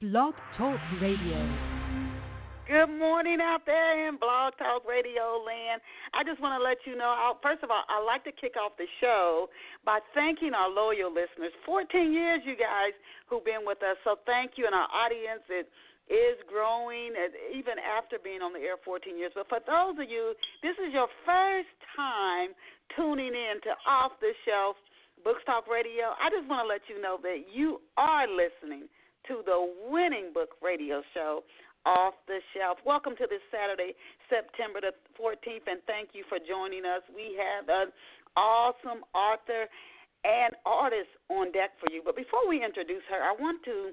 Blog Talk Radio. Good morning out there in Blog Talk Radio land. I just want to let you know, I'll, first of all, I'd like to kick off the show by thanking our loyal listeners. 14 years, you guys, who've been with us. So thank you. And our audience, it is growing even after being on the air 14 years. But for those of you, this is your first time tuning in to Off the Shelf Books Talk Radio. I just want to let you know that you are listening to the winning book radio show off the shelf. Welcome to this Saturday, September the 14th, and thank you for joining us. We have an awesome author and artist on deck for you. But before we introduce her, I want to.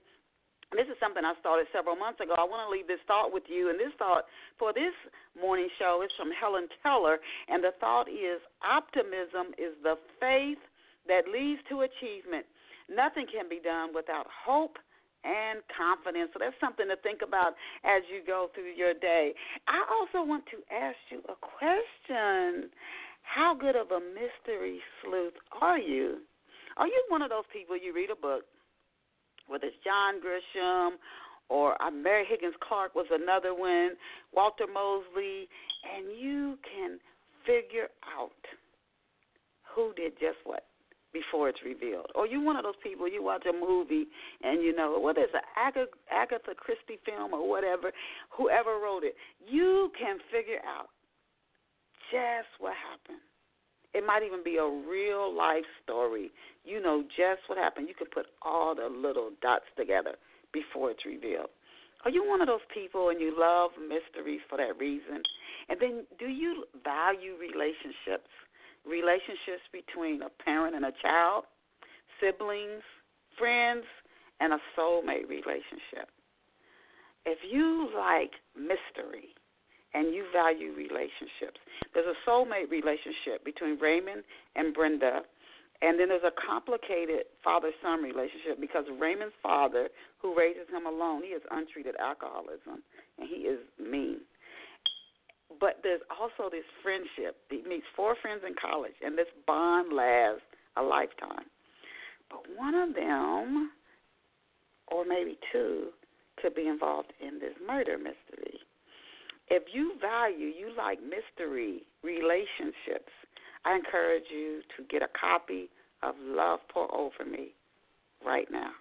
This is something I started several months ago. I want to leave this thought with you. And this thought for this morning show is from Helen Keller. And the thought is optimism is the faith that leads to achievement. Nothing can be done without hope and confidence. So that's something to think about as you go through your day. I also want to ask you a question. How good of a mystery sleuth are you? Are you one of those people you read a book, whether it's John Grisham or uh, Mary Higgins Clark was another one, Walter Mosley, and you can figure out who did just what before it's revealed. Or you one of those people you watch a movie and you know whether it's an Agatha, Agatha Christie film or whatever, whoever wrote it, you can figure out just what happened. It might even be a real life story. You know just what happened. You can put all the little dots together before it's revealed. Are you one of those people and you love mysteries for that reason? And then do you value relationships? Relationships between a parent and a child, siblings, friends, and a soulmate relationship. If you like mystery and you value relationships, there's a soulmate relationship between Raymond and Brenda. And then there's a complicated father son relationship because Raymond's father, who raises him alone, he has untreated alcoholism and he is mean but there's also this friendship. He meets four friends in college, and this bond lasts a lifetime. But one of them, or maybe two, could be involved in this murder mystery. If you value, you like mystery relationships, I encourage you to get a copy of Love Pour Over Me right now.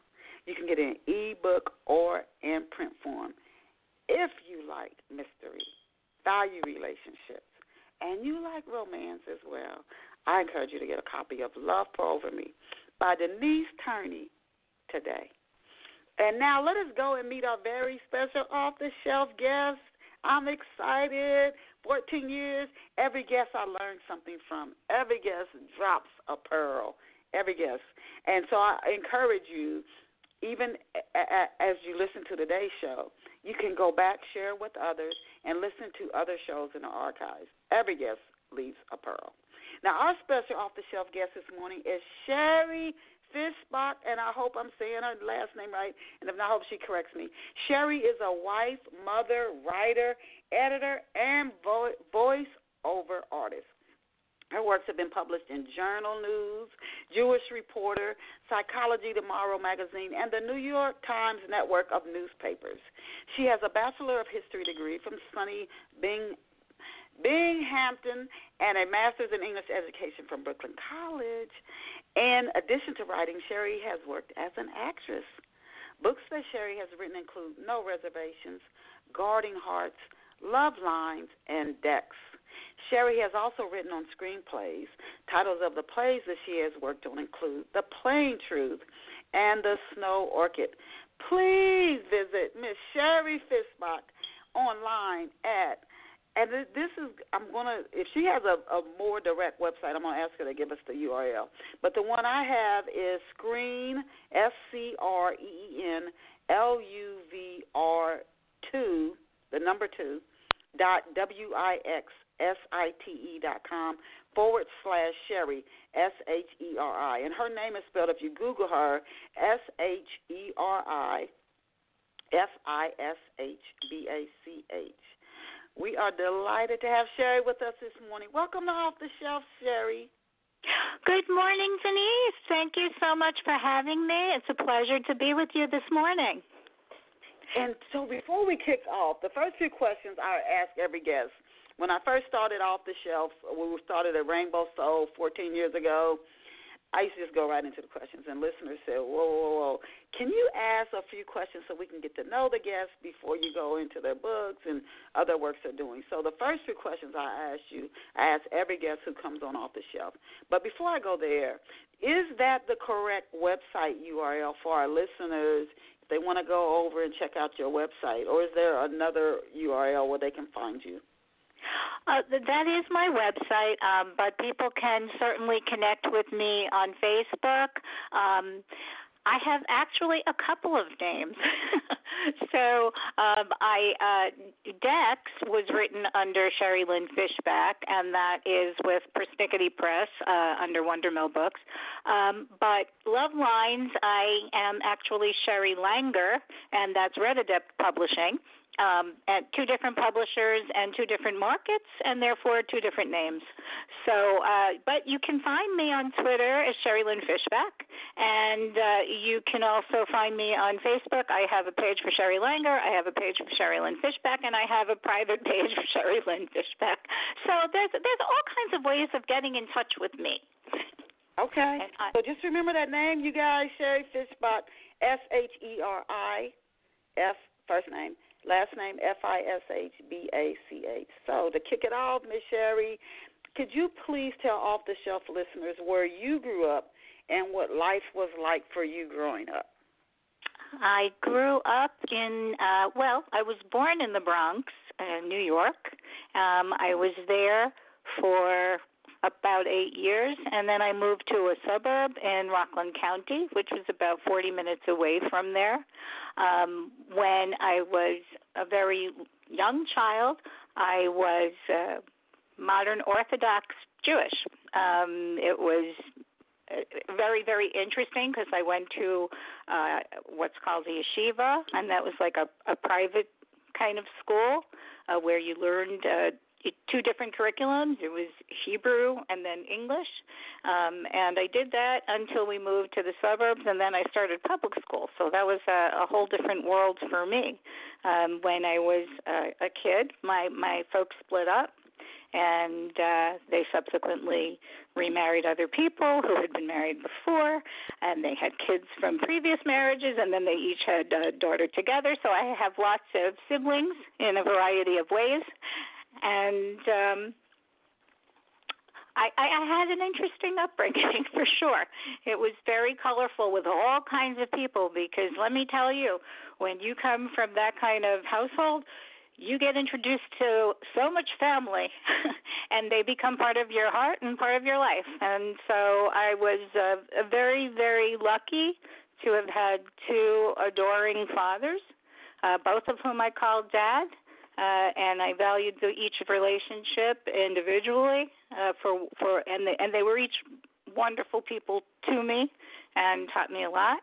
You can get it in ebook or in print form if you like mystery value relationships, and you like romance as well, I encourage you to get a copy of Love Pour Over Me by Denise Turney today. And now let us go and meet our very special off the shelf guest. I'm excited. 14 years, every guest I learn something from. Every guest drops a pearl. Every guest. And so I encourage you, even as you listen to today's show, you can go back, share with others, and listen to other shows in the archives. Every guest leaves a pearl. Now, our special off the shelf guest this morning is Sheri Fishbach, and I hope I'm saying her last name right, and if not, I hope she corrects me. Sheri is a wife, mother, writer, editor, and vo- voice over artist. Her works have been published in Journal News, Jewish Reporter, Psychology Tomorrow magazine, and the New York Times network of newspapers. She has a Bachelor of History degree from SUNY Bing, Binghamton and a Master's in English Education from Brooklyn College. In addition to writing, Sheri has worked as an actress. Books that Sheri has written include No Reservations, Guarding Hearts, Love Lines, and Dex. Sheri has also written on screenplays. Titles of the plays that she has worked on include The Plane Truth and The Snow Orchid. Please visit Miss Sheri Fishbach online at and this is I'm gonna if she has a, a more direct website I'm gonna ask her to give us the URL. But the one I have is Screen S C R E E N L U V R two the number two dot W I X S-I-T-E dot com forward slash Sheri, S H E R I. And her name is spelled, if you Google her, S H E R I F I S H B A C H. We are delighted to have Sheri with us this morning. Welcome to Off the Shelf, Sheri. Good morning, Denise. Thank you so much for having me. It's a pleasure to be with you this morning. And so before we kick off, the first few questions I ask every guest. When I first started off the shelf, we started at Rainbow Soul 14 years ago. I used to just go right into the questions, and listeners said, "Whoa, whoa, whoa! Can you ask a few questions so we can get to know the guests before you go into their books and other works they're doing?" So the first two questions I ask you, I ask every guest who comes on off the shelf. But before I go there, is that the correct website URL for our listeners if they want to go over and check out your website, or is there another URL where they can find you? Uh, that is my website, um, but people can certainly connect with me on Facebook. Um, I have actually a couple of names. so um, I uh, Dex was written under Sheri Lynn Fishbach, and that is with Persnickety Press uh, under WunderMill Books. Um, but Love Lines, I am actually Sheri Langer, and that's Red Adept Publishing um, at two different publishers and two different markets, and therefore two different names. So, uh, but you can find me on Twitter as Sheri Lynn Fishbach, and uh, you can also find me on Facebook. I have a page for Sheri Langer, I have a page for Sheri Lynn Fishbach, and I have a private page for Sheri Lynn Fishbach. So there's there's all kinds of ways of getting in touch with me. Okay. I, so just remember that name, you guys, Sheri Fishbach, S H E R I F first name Last name F I S H B A C H. So to kick it off, Miss Sheri, could you please tell off the shelf listeners where you grew up and what life was like for you growing up? I grew up in uh well, I was born in the Bronx, uh, New York. Um I was there for about eight years, and then I moved to a suburb in Rockland County, which was about 40 minutes away from there. Um, when I was a very young child, I was uh, modern Orthodox Jewish. Um, it was uh, very very interesting because I went to uh what's called the yeshiva and that was like a a private kind of school uh, where you learned uh, two different curriculums. It was Hebrew and then English. Um, and I did that until we moved to the suburbs, and then I started public school. So that was a, a whole different world for me. Um, when I was uh, a kid, my my folks split up, and uh, they subsequently remarried other people who had been married before, and they had kids from previous marriages, and then they each had a daughter together. So I have lots of siblings in a variety of ways and um, I, I had an interesting upbringing for sure. It was very colorful with all kinds of people because let me tell you, when you come from that kind of household, you get introduced to so much family and they become part of your heart and part of your life. And so I was uh, very, very lucky to have had two adoring fathers, uh, both of whom I called dad uh, and I valued the, each relationship individually uh, for for and they, and they were each wonderful people to me and taught me a lot.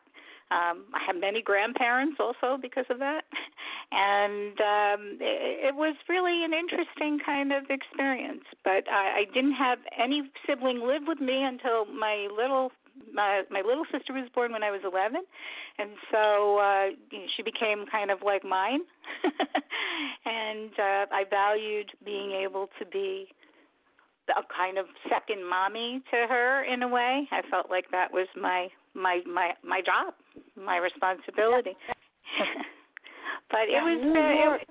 Um, I have many grandparents also because of that, and um, it, it was really an interesting kind of experience. But I, I didn't have any sibling live with me until my little my my little sister was born when I was 11, and so uh, she became kind of like mine. and uh, I valued being able to be a kind of second mommy to her in a way. I felt like that was my my my my job, my responsibility. but it was. Uh, it,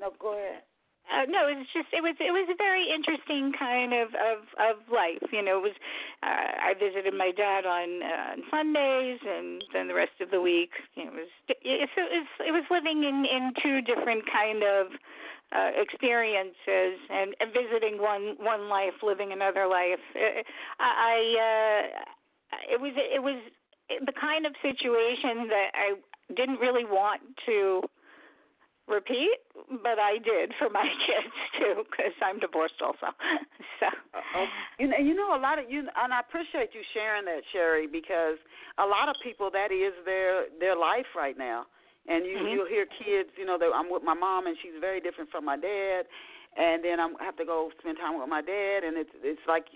no, go ahead. Uh, no, it was just it was it was a very interesting kind of of of life. You know, it was uh, I visited my dad on uh, on Sundays, and then the rest of the week, you know, it was it, it, was it was living in in two different kind of uh, experiences and, visiting one one life, living another life. Uh, I, I uh, it was it was the kind of situation that I didn't really want to repeat, but I did for my kids too because I'm divorced also. so you know, you know a lot of you, and I appreciate you sharing that, Sheri, because a lot of people that is their their life right now. And you mm-hmm. you'll hear kids, you know, that I'm with my mom and she's very different from my dad, and then I'm, I have to go spend time with my dad, and it's it's like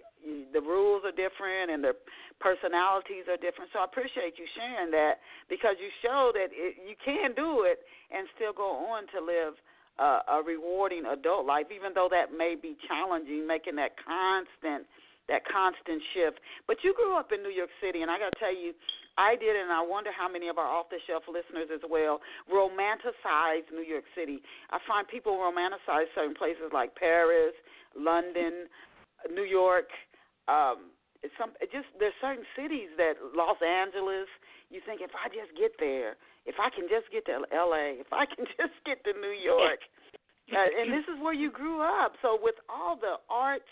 the rules are different and the personalities are different. So I appreciate you sharing that because you show that it, you can do it and still go on to live uh, a rewarding adult life, even though that may be challenging, making that constant that constant shift. But you grew up in New York City, and I got to tell you, I did, and I wonder how many of our off the shelf listeners as well romanticize New York City. I find people romanticize certain places like Paris, London, New York. Um, it's some it just there's certain cities that Los Angeles. You think if I just get there, if I can just get to L.A., if I can just get to New York, uh, and this is where you grew up. So with all the arts,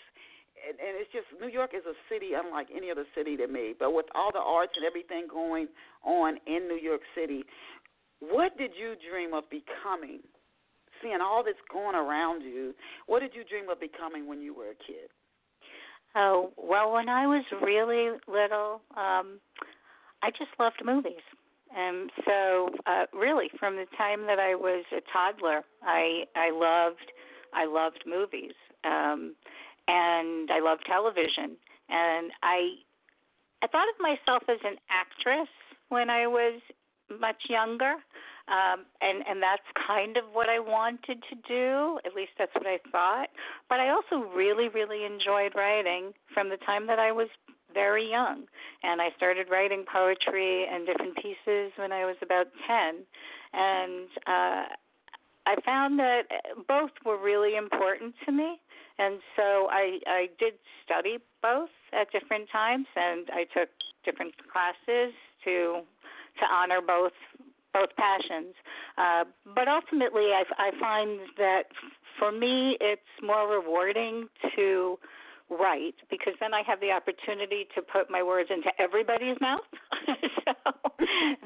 and, and it's just New York is a city unlike any other city to me. But with all the arts and everything going on in New York City, what did you dream of becoming? Seeing all this going around you, what did you dream of becoming when you were a kid? Oh well, when I was really little, um, I just loved movies. And so, uh, really, from the time that I was a toddler, I I loved I loved movies, um, and I loved television. And I I thought of myself as an actress when I was much younger, um, and and that's kind of what I wanted to do. At least that's what I thought. But I also really really enjoyed writing from the time that I was very young, and I started writing poetry and different pieces when I was about ten, and uh, I found that both were really important to me, and so I I did study both at different times, and I took different classes to to honor both both passions. Uh, but ultimately, I, I find that for me, it's more rewarding to write because then I have the opportunity to put my words into everybody's mouth. so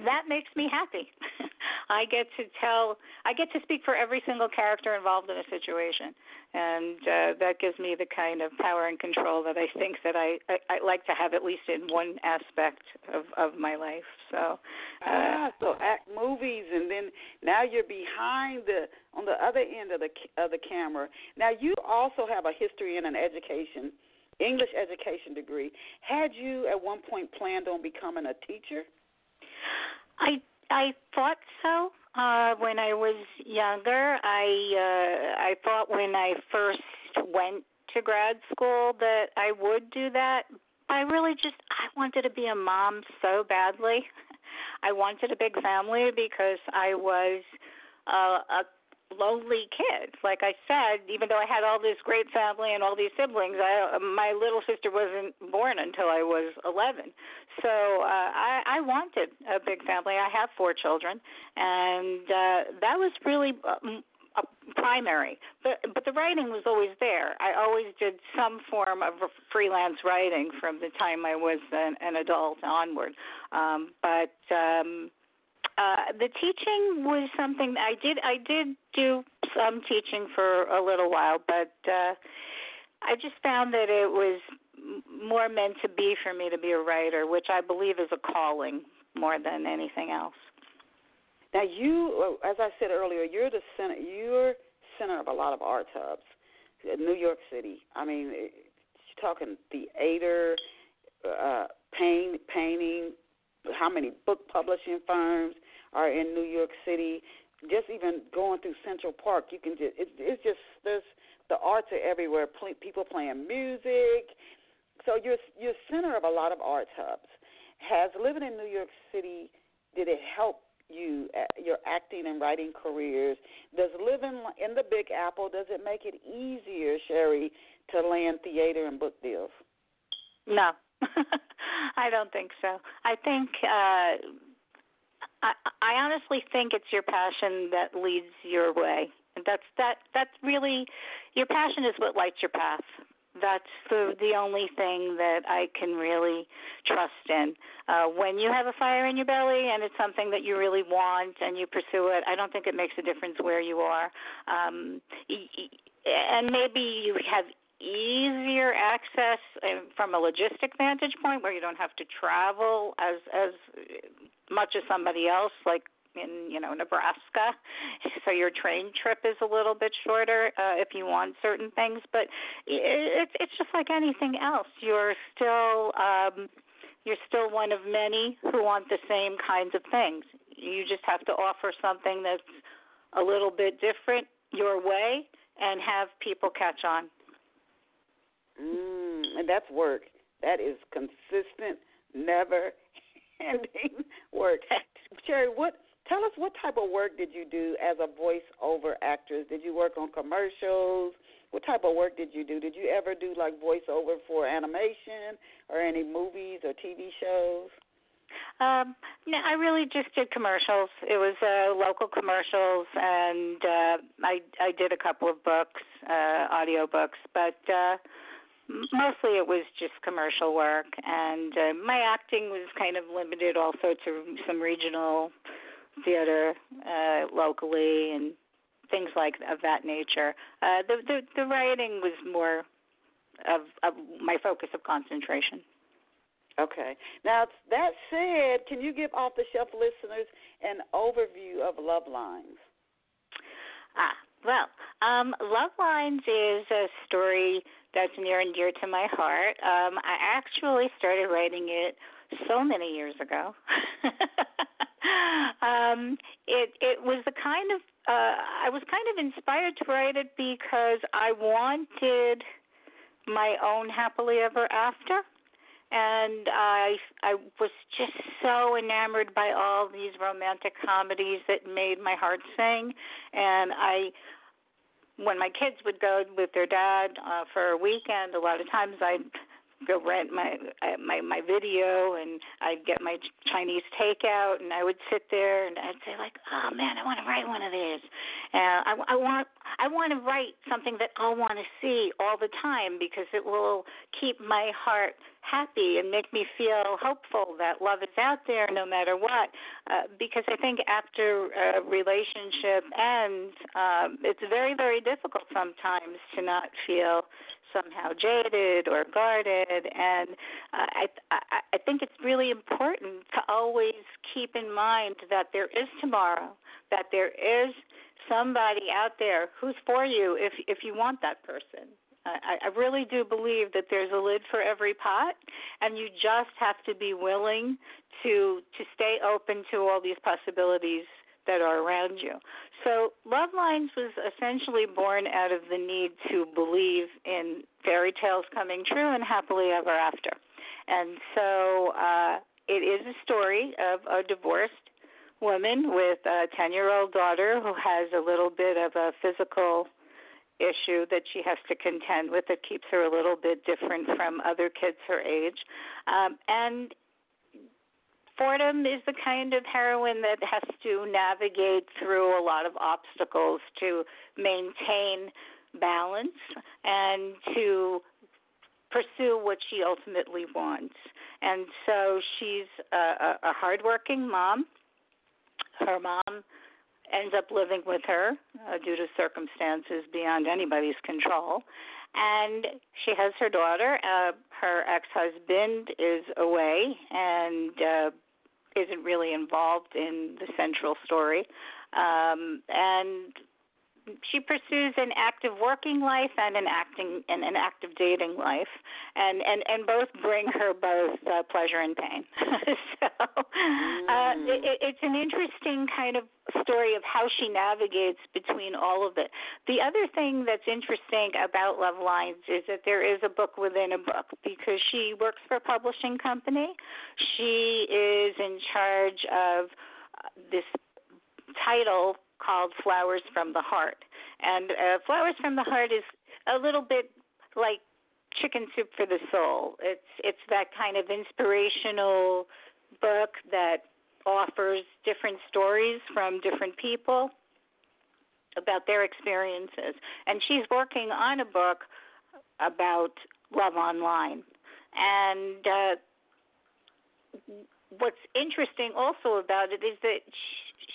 that makes me happy. I get to tell, I get to speak for every single character involved in a situation, and uh, that gives me the kind of power and control that I think that I, I, I like to have at least in one aspect of of my life. So, uh, ah, so act movies, and then now you're behind the on the other end of the of the camera. Now you also have a history and an education. English education degree. Had you at one point planned on becoming a teacher? I I thought so uh, when I was younger. I uh, I thought when I first went to grad school that I would do that. I really just I wanted to be a mom so badly. I wanted a big family because I was uh, a lonely kid. Like I said, even though I had all this great family and all these siblings, I my little sister wasn't born until I was 11. So uh, I, I wanted a big family. I have four children, and uh, that was really. Uh, a primary, but but the writing was always there. I always did some form of freelance writing from the time I was an, an adult onward. Um, but um, the teaching was something I did. I did do some teaching for a little while, but uh, I just found that it was more meant to be for me to be a writer, which I believe is a calling more than anything else. Now, you, as I said earlier, you're the center. You're center of a lot of arts hubs, New York City. I mean, you're talking theater, uh, paint, painting. How many book publishing firms? Are in New York City. Just even going through Central Park, you can just it, it's just there's the arts are everywhere. People playing music, so you're you're center of a lot of arts hubs. Has living in New York City did it help you uh, your acting and writing careers? Does living in the Big Apple does it make it easier, Sheri, to land theater and book deals? No, I don't think so. I think uh, I, I honestly think it's your passion that leads your way. That's that. That's really your passion is what lights your path. That's the the only thing that I can really trust in. Uh, when you have a fire in your belly and it's something that you really want and you pursue it, I don't think it makes a difference where you are. Um, and maybe you have easier access uh, from a logistic vantage point where you don't have to travel as as much as somebody else like in you know Nebraska, so your train trip is a little bit shorter uh, if you want certain things. But it's it's just like anything else. You're still um, you're still one of many who want the same kinds of things. You just have to offer something that's a little bit different your way and have people catch on. Mm, and that's work. That is consistent, never ending work. Sheri, what tell us what type of work did you do as a voiceover actress? Did you work on commercials? What type of work did you do? Did you ever do like voiceover for animation or any movies or TV shows? Um, no, I really just did commercials. It was uh, local commercials, and uh, I I did a couple of books, uh, audio books, but uh, mostly it was just commercial work. And uh, my acting was kind of limited also to some regional theater uh, locally and things like of that nature. Uh, the, the the writing was more of, of my focus of concentration. Okay. Now that said, can you give off the shelf listeners an overview of Love Lines? Ah, well, um, Love Lines is a story that's near and dear to my heart. Um, I actually started writing it so many years ago. um, it it was the kind of uh, I was kind of inspired to write it because I wanted my own happily ever after and I I was just so enamored by all these romantic comedies that made my heart sing. And I when my kids would go with their dad uh for a weekend a lot of times I'd go rent my uh, my my video and I'd get my Chinese takeout and I would sit there and I'd say like, "Oh man, I want to write one of these." And I I want I want to write something that I'll want to see all the time because it will keep my heart happy and make me feel hopeful that love is out there no matter what. Uh, because I think after a relationship ends, um, it's very very difficult sometimes to not feel somehow jaded or guarded. And uh, I, I, I think it's really important to always keep in mind that there is tomorrow, that there is somebody out there who's for you if if you want that person. I, I really do believe that there's a lid for every pot, and you just have to be willing to to stay open to all these possibilities that are around you. So, Love Lines was essentially born out of the need to believe in fairy tales coming true and happily ever after. And so, uh, it is a story of a divorced woman with a 10 year old daughter who has a little bit of a physical issue that she has to contend with that keeps her a little bit different from other kids her age. Um, and Fordham is the kind of heroine that has to navigate through a lot of obstacles to maintain balance and to pursue what she ultimately wants. And so she's a, a hardworking mom. Her mom ends up living with her uh, due to circumstances beyond anybody's control. And she has her daughter. Uh, her ex husband is away, and uh, isn't really involved in the central story. Um, and she pursues an active working life and an acting and an active dating life, and and and both bring her both uh, pleasure and pain. so uh, it, it's an interesting kind of story of how she navigates between all of it. The other thing that's interesting about Love Lines is that there is a book within a book because she works for a publishing company. She is in charge of uh, this title called Flowers from the Heart. And uh, Flowers from the Heart is a little bit like chicken soup for the soul. It's it's that kind of inspirational book that offers different stories from different people about their experiences. And she's working on a book about love online. And uh, what's interesting also about it is that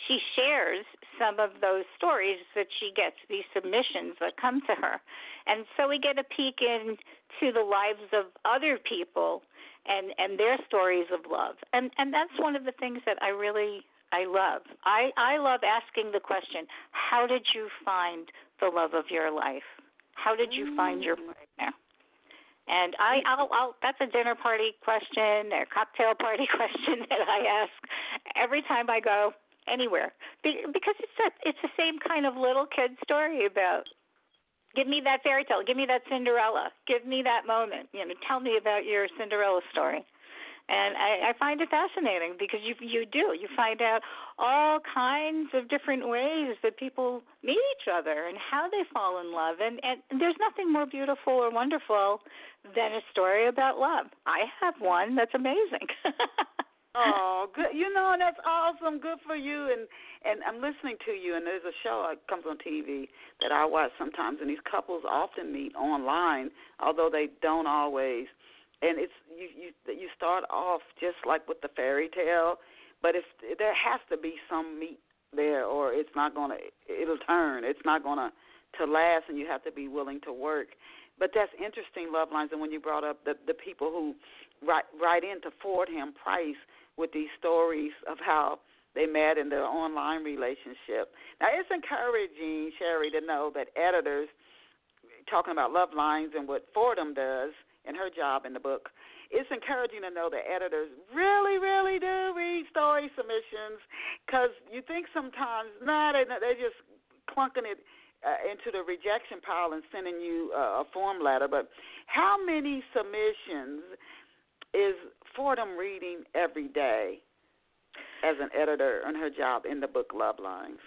she shares some of those stories that she gets, these submissions that come to her. And so we get a peek into the lives of other people and, and their stories of love. And and that's one of the things that I really I love. I I love asking the question, how did you find the love of your life? How did you find your mm. partner? And I, I'll, I'll, that's a dinner party question or cocktail party question that I ask every time I go anywhere Be- because it's a, it's the same kind of little kid story about give me that fairy tale, give me that Cinderella, give me that moment, you know, tell me about your Cinderella story and I, I find it fascinating because you you do you find out all kinds of different ways that people meet each other and how they fall in love and and there's nothing more beautiful or wonderful than a story about love. I have one that's amazing. oh, good. You know, that's awesome. Good for you. And and I'm listening to you. And there's a show that comes on TV that I watch sometimes, and these couples often meet online, although they don't always and it's you you you start off just like with the fairy tale, but if there has to be some meat there, or it's not gonna it'll turn. It's not gonna to last, and you have to be willing to work. But that's interesting, love lines. And when you brought up the the people who write into Fordham Price with these stories of how they met in their online relationship. Now it's encouraging, Sheri, to know that editors talking about love lines and what Fordham does and her job in the book. It's encouraging to know that editors really, really do read story submissions because you think sometimes, nah, they, they're just clunking it uh, into the rejection pile and sending you uh, a form letter. But how many submissions is Fordham reading every day as an editor on her job in the book Love Lines?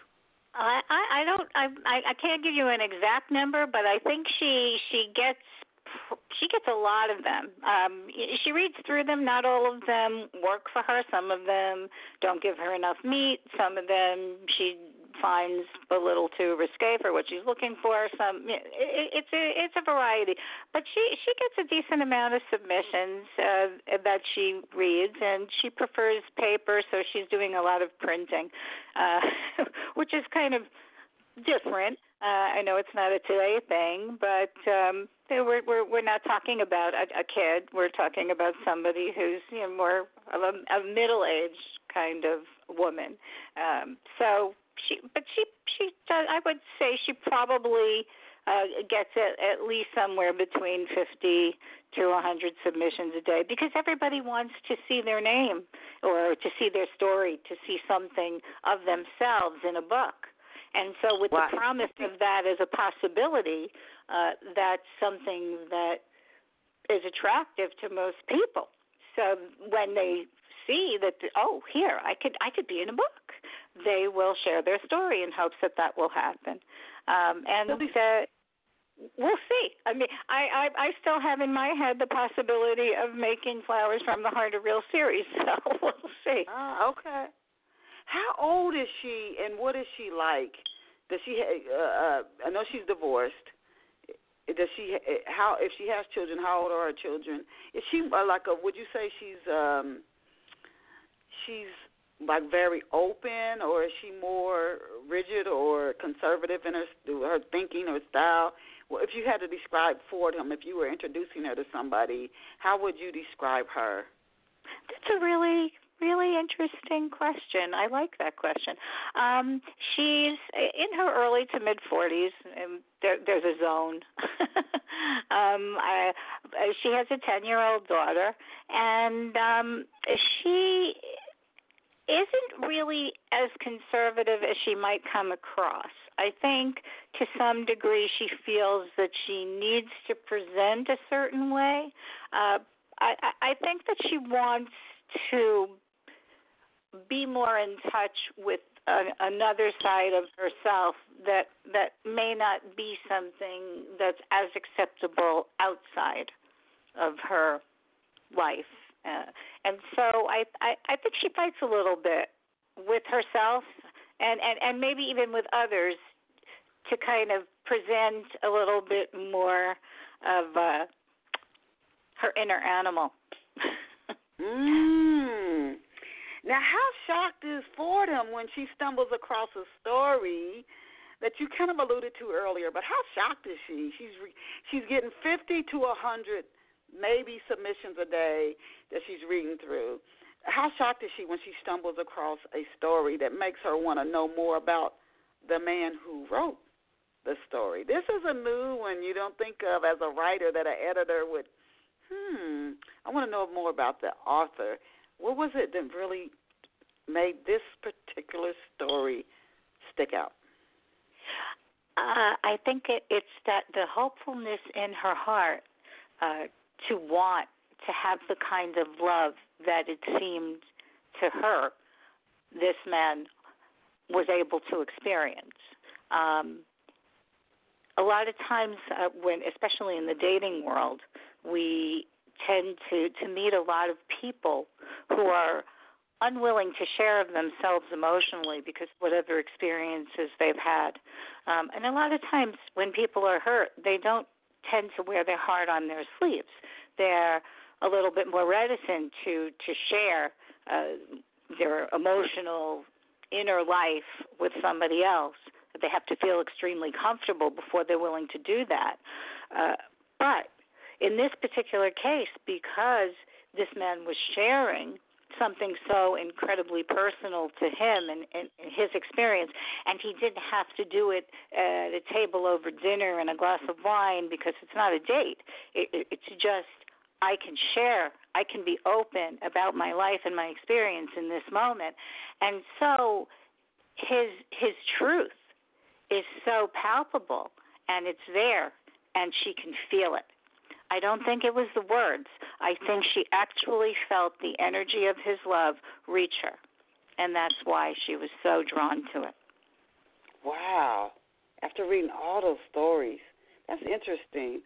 I I don't I I can't give you an exact number, but I think she she gets she gets a lot of them. Um, she reads through them. Not all of them work for her. Some of them don't give her enough meat. Some of them she finds a little too risque for what she's looking for. Some it, it's a it's a variety, but she she gets a decent amount of submissions uh, that she reads, and she prefers paper, so she's doing a lot of printing, uh, which is kind of different. Uh, I know it's not a today thing, but um, we're we're we're not talking about a, a kid. We're talking about somebody who's you know more of a, a middle-aged kind of woman. Um, so she, but she she does. I would say she probably uh, gets at, at least somewhere between 50 to 100 submissions a day because everybody wants to see their name or to see their story, to see something of themselves in a book. And so, with the promise of that as a possibility, uh, that's something that is attractive to most people. So when they see that, oh, here I could I could be in a book, they will share their story in hopes that that will happen. Um, and uh, we'll see. I mean, I, I I still have in my head the possibility of making Flowers from the Heart a real series. So we'll see. Ah, okay. How old is she, and what is she like? Does she? Uh, uh, I know she's divorced. Does she? How? If she has children, how old are her children? Is she uh, like a? Would you say she's um? She's like very open, or is she more rigid or conservative in her her thinking or style? Well, if you had to describe Fordham, if you were introducing her to somebody, how would you describe her? That's a really really interesting question. I like that question. Um, she's in her early to mid 40s. And there, there's a zone. um, I, she has a 10 year old daughter, and um, she isn't really as conservative as she might come across. I think to some degree she feels that she needs to present a certain way. Uh, I, I think that she wants to be more in touch with a, another side of herself that that may not be something that's as acceptable outside of her life. Uh, and so I, I I think she fights a little bit with herself and, and, and maybe even with others to kind of present a little bit more of uh, her inner animal. mm. Now, how shocked is Fordham when she stumbles across a story that you kind of alluded to earlier? But how shocked is she? She's re- she's getting 50 to a 100 maybe submissions a day that she's reading through. how shocked is she when she stumbles across a story that makes her want to know more about the man who wrote the story? This is a new one you don't think of as a writer that an editor would. Hmm. I want to know more about the author. What was it that really made this particular story stick out? Uh, I think it, it's that the hopefulness in her heart uh, to want to have the kind of love that it seemed to her this man was able to experience. Um, a lot of times, uh, when, especially in the dating world, we tend to to meet a lot of people who are unwilling to share of themselves emotionally because whatever experiences they've had. Um, and a lot of times when people are hurt, they don't tend to wear their heart on their sleeves. They're a little bit more reticent to to share uh, their emotional inner life with somebody else. They have to feel extremely comfortable before they're willing to do that. Uh, but in this particular case, because this man was sharing something so incredibly personal to him and, and, his experience, and he didn't have to do it at a table over dinner and a glass of wine because it's not a date. It, it, it's just I can share, I can be open about my life and my experience in this moment, and so his his truth is so palpable and it's there, and she can feel it. I don't think it was the words. I think she actually felt the energy of his love reach her. And that's why she was so drawn to it. Wow. After reading all those stories, that's interesting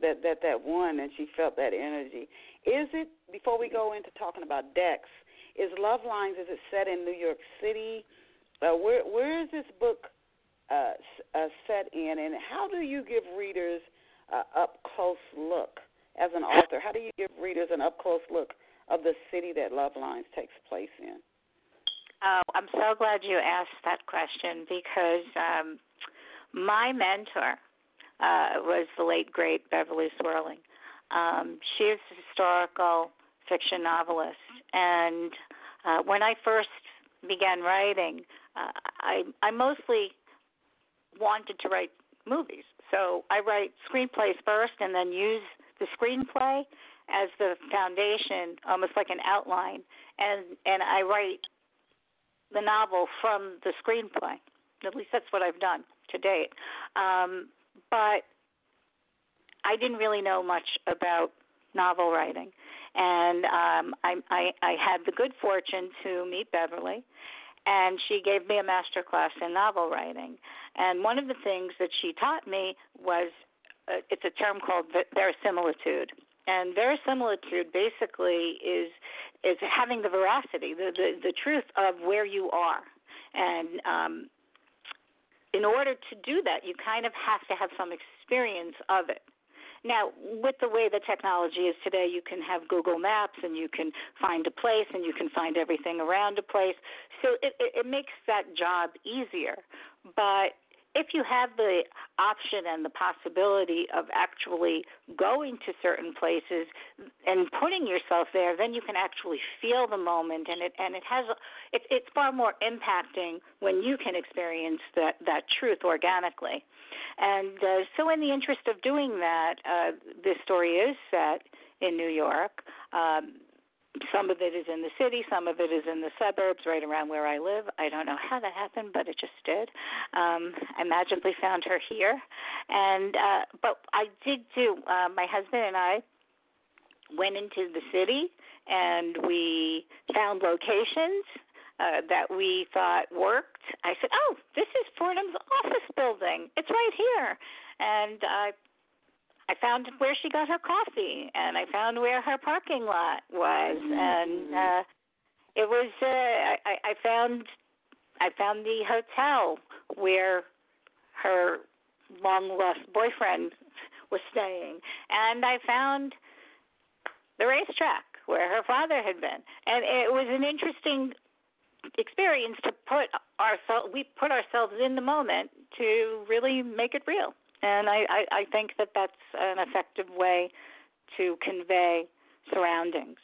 that that that one and she felt that energy. Is it before we go into talking about Dex, is Love Lines is it set in New York City? Uh, where where is this book uh, uh, set in and how do you give readers uh, up close look as an author? How do you give readers an up close look of the city that Love Lines takes place in? Oh, I'm so glad you asked that question because um, my mentor uh, was the late great Beverly Swerling. Um, she is a historical fiction novelist, and uh, when I first began writing, uh, I I mostly wanted to write movies. So I write screenplays first and then use the screenplay as the foundation, almost like an outline, and and I write the novel from the screenplay. At least that's what I've done to date. Um, but I didn't really know much about novel writing, and um, I, I I had the good fortune to meet Beverly and she gave me a master class in novel writing. And one of the things that she taught me was uh, it's a term called verisimilitude. And verisimilitude basically is is having the veracity, the the, the truth of where you are. And um, in order to do that, you kind of have to have some experience of it. Now, with the way the technology is today, you can have Google Maps and you can find a place and you can find everything around a place. So it, it, it makes that job easier. But if you have the option and the possibility of actually going to certain places and putting yourself there, then you can actually feel the moment, and it and it has it, it's far more impacting when you can experience that that truth organically. And uh, so, in the interest of doing that, uh, this story is set in New York. Um, some of it is in the city, some of it is in the suburbs, right around where I live. I don't know how that happened, but it just did. Um, I magically found her here, and uh, but I did do. Uh, my husband and I went into the city, and we found locations uh, that we thought worked. I said, "Oh, this is Fordham's office building. It's right here," and I I found where she got her coffee, and I found where her parking lot was, and uh, it was. Uh, I, I found I found the hotel where her long lost boyfriend was staying, and I found the racetrack where her father had been, and it was an interesting experience to put ourselves we put ourselves in the moment to really make it real and I, I, I think that that's an effective way to convey surroundings.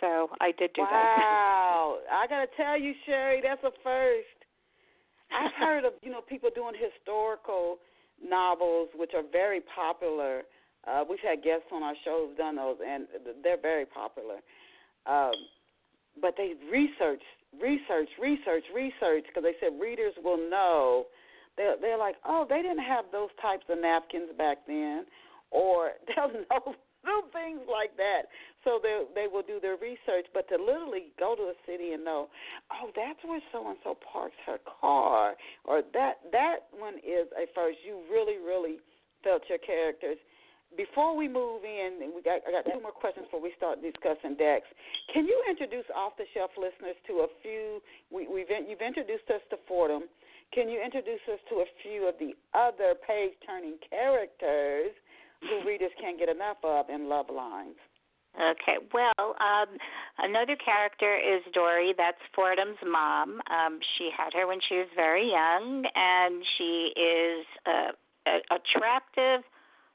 So I did do wow. that. Wow. I got to tell you, Sheri, that's a first. I've heard of, you know, people doing historical novels, which are very popular. Uh, we've had guests on our show who've done those, and they're very popular. Um, but they research, research, research, research, because they said readers will know. They're, they're like, oh, they didn't have those types of napkins back then, or they'll know little things like that. So they they will do their research, but to literally go to a city and know, oh, that's where so and so parks her car, or that that one is a first. You really really felt your characters. Before we move in, we got I got two more questions before we start discussing Dex. Can you introduce off the shelf listeners to a few? We, we've you've introduced us to Fordham. Can you introduce us to a few of the other page turning characters who readers can't get enough of in Love Lines? Okay. Well, um, another character is Dory. That's Fordham's mom. Um, she had her when she was very young, and she is uh, attractive,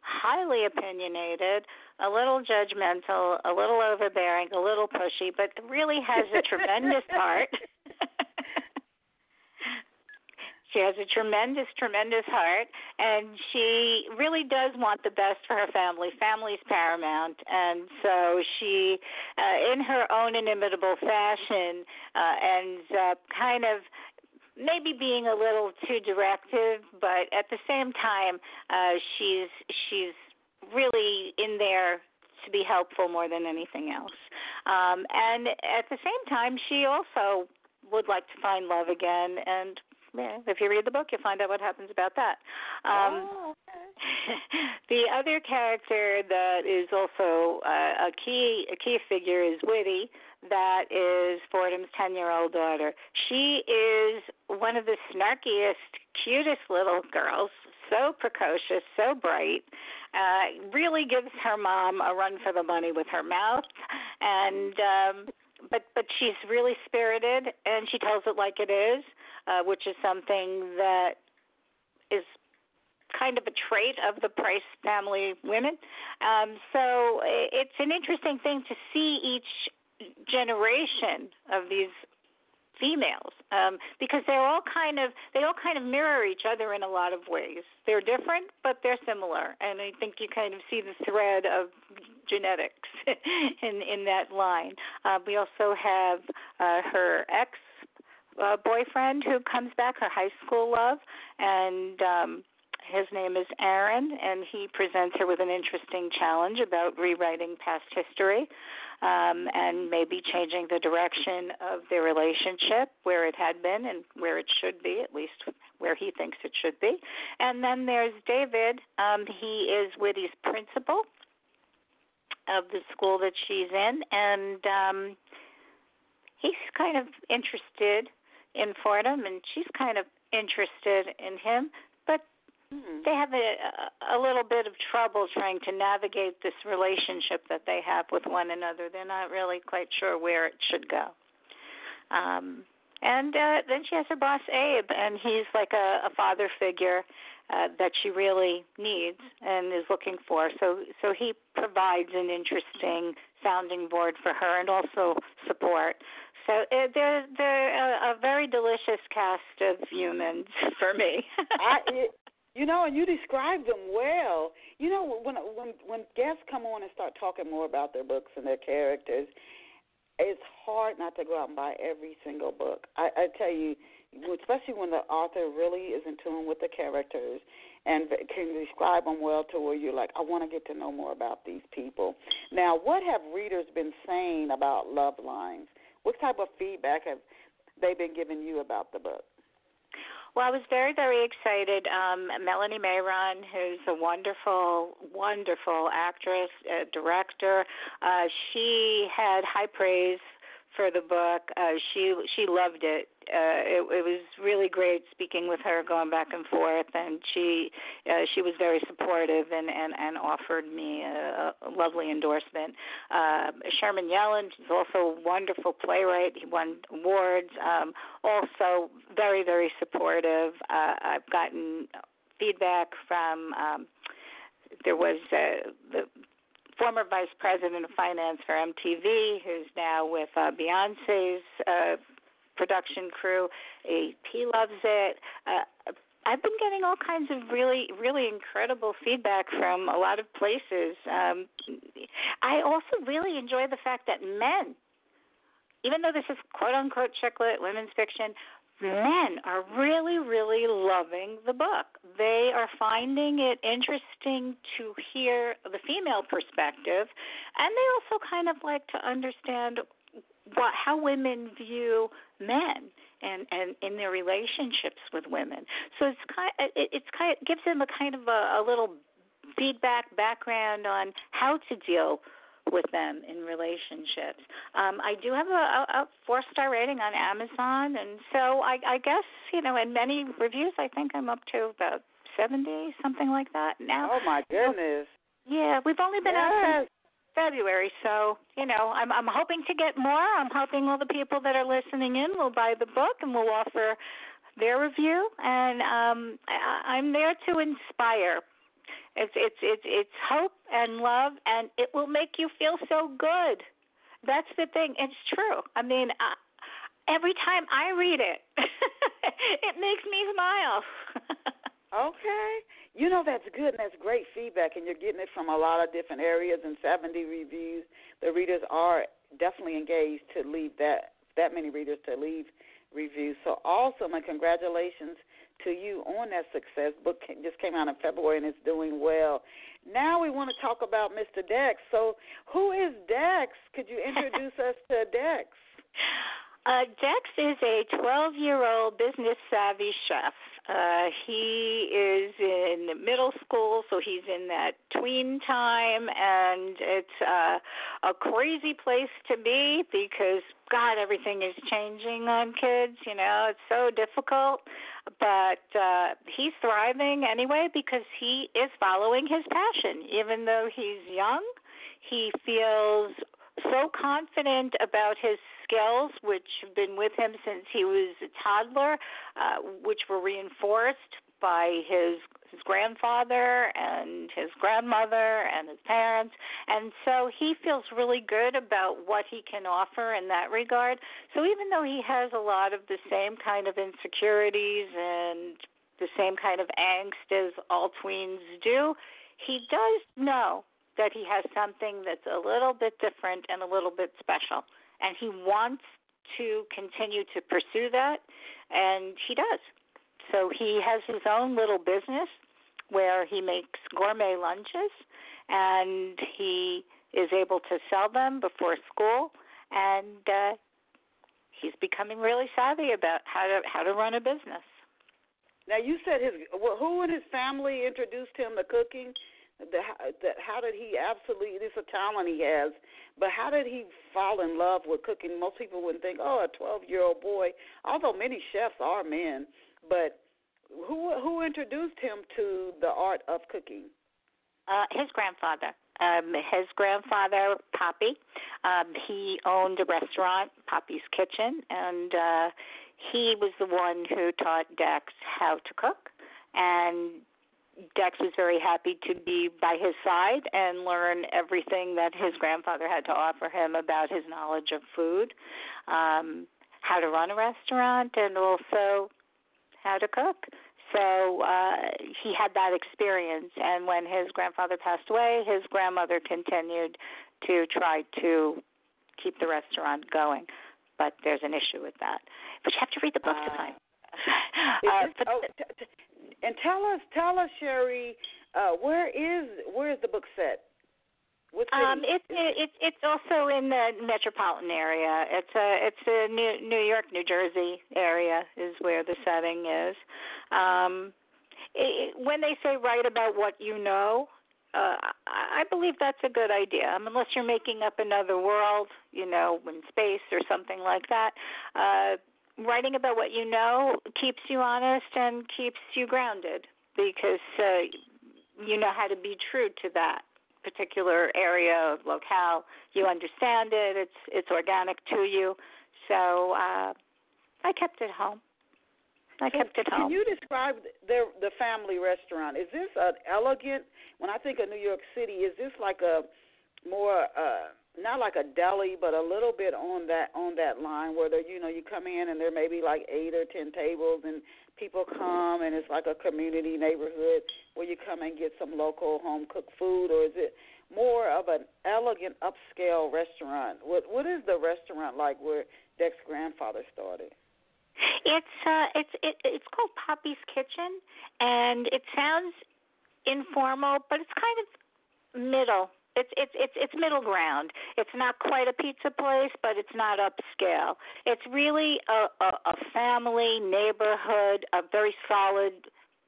highly opinionated, a little judgmental, a little overbearing, a little pushy, but really has a tremendous heart. She has a tremendous, tremendous heart, and she really does want the best for her family. Family's paramount, and so she, uh, in her own inimitable fashion, uh, ends up kind of maybe being a little too directive, but at the same time, uh, she's she's really in there to be helpful more than anything else. Um, and at the same time, she also would like to find love again and yeah, if you read the book, you'll find out what happens about that. Um, oh, okay. the other character that is also uh, a key a key figure is Witty. That is Fordham's ten-year-old daughter. She is one of the snarkiest, cutest little girls. So precocious, so bright. Uh, really gives her mom a run for the money with her mouth, and um, but but she's really spirited, and she tells it like it is uh, which is something that is kind of a trait of the Price family women. Um, so it's an interesting thing to see each generation of these females um, because they're all kind of they all kind of mirror each other in a lot of ways. They're different, but they're similar, and I think you kind of see the thread of genetics in in that line. Uh, we also have uh, her ex uh, boyfriend who comes back, her high school love, and um, his name is Aaron, and he presents her with an interesting challenge about rewriting past history um, and maybe changing the direction of their relationship where it had been and where it should be, at least where he thinks it should be. And then there's David. Um, he is Witty's principal of the school that she's in, and um, he's kind of interested in Fordham, and she's kind of interested in him, but mm-hmm. they have a, a little bit of trouble trying to navigate this relationship that they have with one another. They're not really quite sure where it should go. Um, and uh, then she has her boss Abe, and he's like a, a father figure uh, that she really needs and is looking for. So, so he provides an interesting sounding board for her and also support. So uh, they're they're a, a very delicious cast of humans for me. I, you know, and you described them well. You know, when when when guests come on and start talking more about their books and their characters, it's hard not to go out and buy every single book. I, I tell you, especially when the author really is in tune with the characters and can describe them well to where you're like, I want to get to know more about these people. Now, what have readers been saying about Love Lines? What type of feedback have they been giving you about the book? Well, I was very, very excited. Um, Melanie Mayron, who's a wonderful, wonderful actress, uh, director, uh, she had high praise for the book. Uh, she she loved it. Uh, it. It was really great speaking with her, going back and forth, and she uh, she was very supportive and and and offered me a, a lovely endorsement. Uh, Sherman Yellen is also a wonderful playwright. He won awards. Um, also very very supportive. Uh, I've gotten feedback from. Um, there was uh, the former vice president of finance for MTV, who's now with uh, Beyonce's uh, production crew. He, he loves it. Uh, I've been getting all kinds of really, really incredible feedback from a lot of places. Um, I also really enjoy the fact that men, even though this is quote unquote chick lit women's fiction, men are really, really loving the book. They are finding it interesting to hear the female perspective, and they also kind of like to understand what how women view men and and in their relationships with women. So it's kind of, it, it's kind of gives them a kind of a, a little feedback background on how to deal with them in relationships. Um, I do have a, a, four star rating on Amazon, and so I, I guess you know, in many reviews, I think I'm up to about seventy, something like that now. Oh my goodness! Yeah, we've only been yes. out since February, so you know, I'm I'm hoping to get more. I'm hoping all the people that are listening in will buy the book and will offer their review, and um, I, I'm there to inspire it's it's it's it's hope and love, and it will make you feel so good. That's the thing. It's true. I mean, I, every time I read it, it makes me smile. okay. You know that's good and that's great feedback, and you're getting it from a lot of different areas and 70 reviews. The readers are definitely engaged to leave that that many readers to leave reviews. So awesome, and congratulations to you on that success. Book just came out in February and it's doing well. Now we want to talk about Mr. Dex. So, who is Dex? Could you introduce us to Dex? Uh, Dex is a 12 year old business savvy chef. Uh, he is in middle school, so he's in that tween time, and it's uh, a crazy place to be because, God, everything is changing on kids. You know, it's so difficult. But uh, he's thriving anyway because he is following his passion. Even though he's young, he feels so confident about his skills, which have been with him since he was a toddler, uh, which were reinforced by his his grandfather and his grandmother and his parents. And so he feels really good about what he can offer in that regard. So even though he has a lot of the same kind of insecurities and the same kind of angst as all tweens do he does know that he has something that's a little bit different and a little bit special. And he wants to continue to pursue that and he does. So he has his own little business where he makes gourmet lunches and he is able to sell them before school and uh he's becoming really savvy about how to how to run a business. Now you said his well, who in his family introduced him to cooking? The, the, how did he absolutely? It's a talent he has, but how did he fall in love with cooking? Most people wouldn't think, oh, a 12 year old boy. Although many chefs are men, but who who introduced him to the art of cooking? Uh, his grandfather. Um, his grandfather, Poppy, um, he owned a restaurant, Poppy's Kitchen, and uh, he was the one who taught Dex how to cook. And Dex was very happy to be by his side and learn everything that his grandfather had to offer him about his knowledge of food, um, how to run a restaurant, and also how to cook. So uh, he had that experience, and when his grandfather passed away, his grandmother continued to try to keep the restaurant going. But there's an issue with that. But you have to read the book uh, to find. Uh, but, oh, t- t- and tell us, tell us, Sheri, uh, where is where is the book set? Um, it's it's it's also in the metropolitan area. It's a it's a New New York, New Jersey area is where the setting is. Um, it, when they say write about what you know, uh, I believe that's a good idea. Mean, unless you're making up another world, you know, in space or something like that. Uh, writing about what you know keeps you honest and keeps you grounded because uh, you know how to be true to that particular area of locale. You understand it. It's it's organic to you. So uh, I kept it home. I kept it home. Can you describe the the family restaurant? Is this an elegant? When I think of New York City, is this like a more uh not like a deli, but a little bit on that on that line where you know you come in and there may be like eight or ten tables and people come and it's like a community neighborhood where you come and get some local home cooked food, or is it more of an elegant upscale restaurant? What what is the restaurant like where Dex's grandfather started? It's uh it's it, it's called Poppy's Kitchen and it sounds informal, but it's kind of middle it's it's it's it's middle ground. It's not quite a pizza place, but it's not upscale. It's really a, a, a family neighborhood, a very solid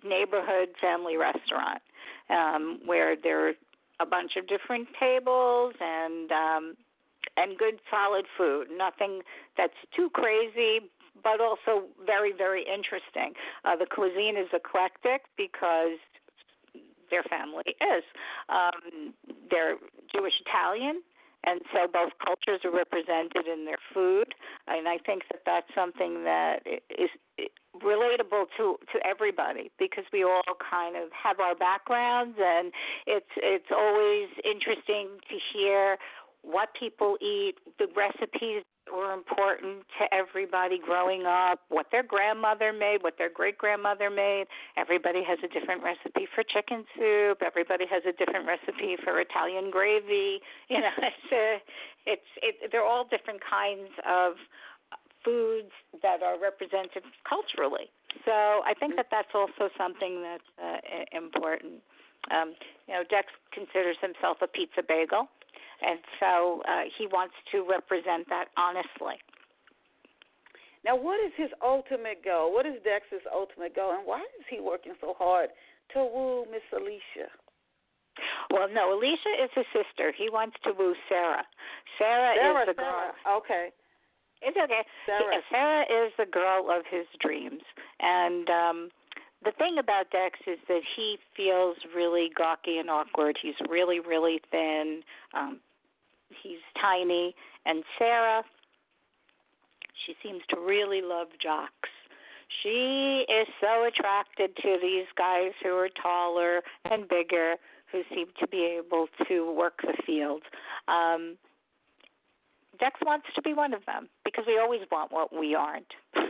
neighborhood family restaurant um, where there are a bunch of different tables and um, and good solid food. Nothing that's too crazy, but also very very interesting. Uh, the cuisine is eclectic because their family is. Um, they're Jewish Italian, and so both cultures are represented in their food. And I think that that's something that is relatable to to everybody because we all kind of have our backgrounds, and it's it's always interesting to hear what people eat, the recipes were important to everybody growing up, what their grandmother made, what their great grandmother made. Everybody has a different recipe for chicken soup. Everybody has a different recipe for Italian gravy. You know, it's a, it's it, they're all different kinds of foods that are represented culturally. So I think that that's also something that's uh, important. Um, you know, Dex considers himself a pizza bagel and so uh, he wants to represent that honestly. Now, what is his ultimate goal? What is Dex's ultimate goal, and why is he working so hard to woo Miss Alicia? Well, no, Alicia is his sister. He wants to woo Sarah. Sarah, Sarah is the Sarah. girl. Okay. It's okay. Sarah. Sarah is the girl of his dreams, and um the thing about Dex is that he feels really gawky and awkward. He's really, really thin. Um, he's tiny. And Sarah, she seems to really love jocks. She is so attracted to these guys who are taller and bigger, who seem to be able to work the field. Um, Dex wants to be one of them because we always want what we aren't.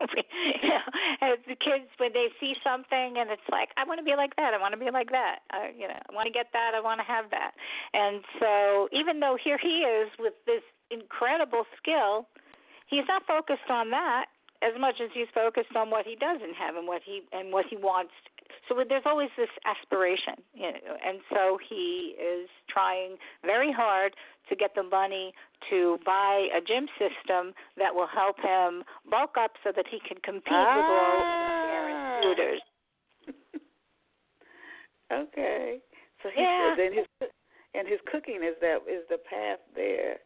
you know, as the kids when they see something and it's like, I want to be like that. I want to be like that. I, you know, I want to get that. I want to have that. And so, even though here he is with this incredible skill, he's not focused on that as much as he's focused on what he doesn't have and what he and what he wants so there's always this aspiration, you know, and so he is trying very hard to get the money to buy a gym system that will help him bulk up so that he can compete ah. with all the other shooters. okay, so he yeah. and his and his cooking is that is the path there.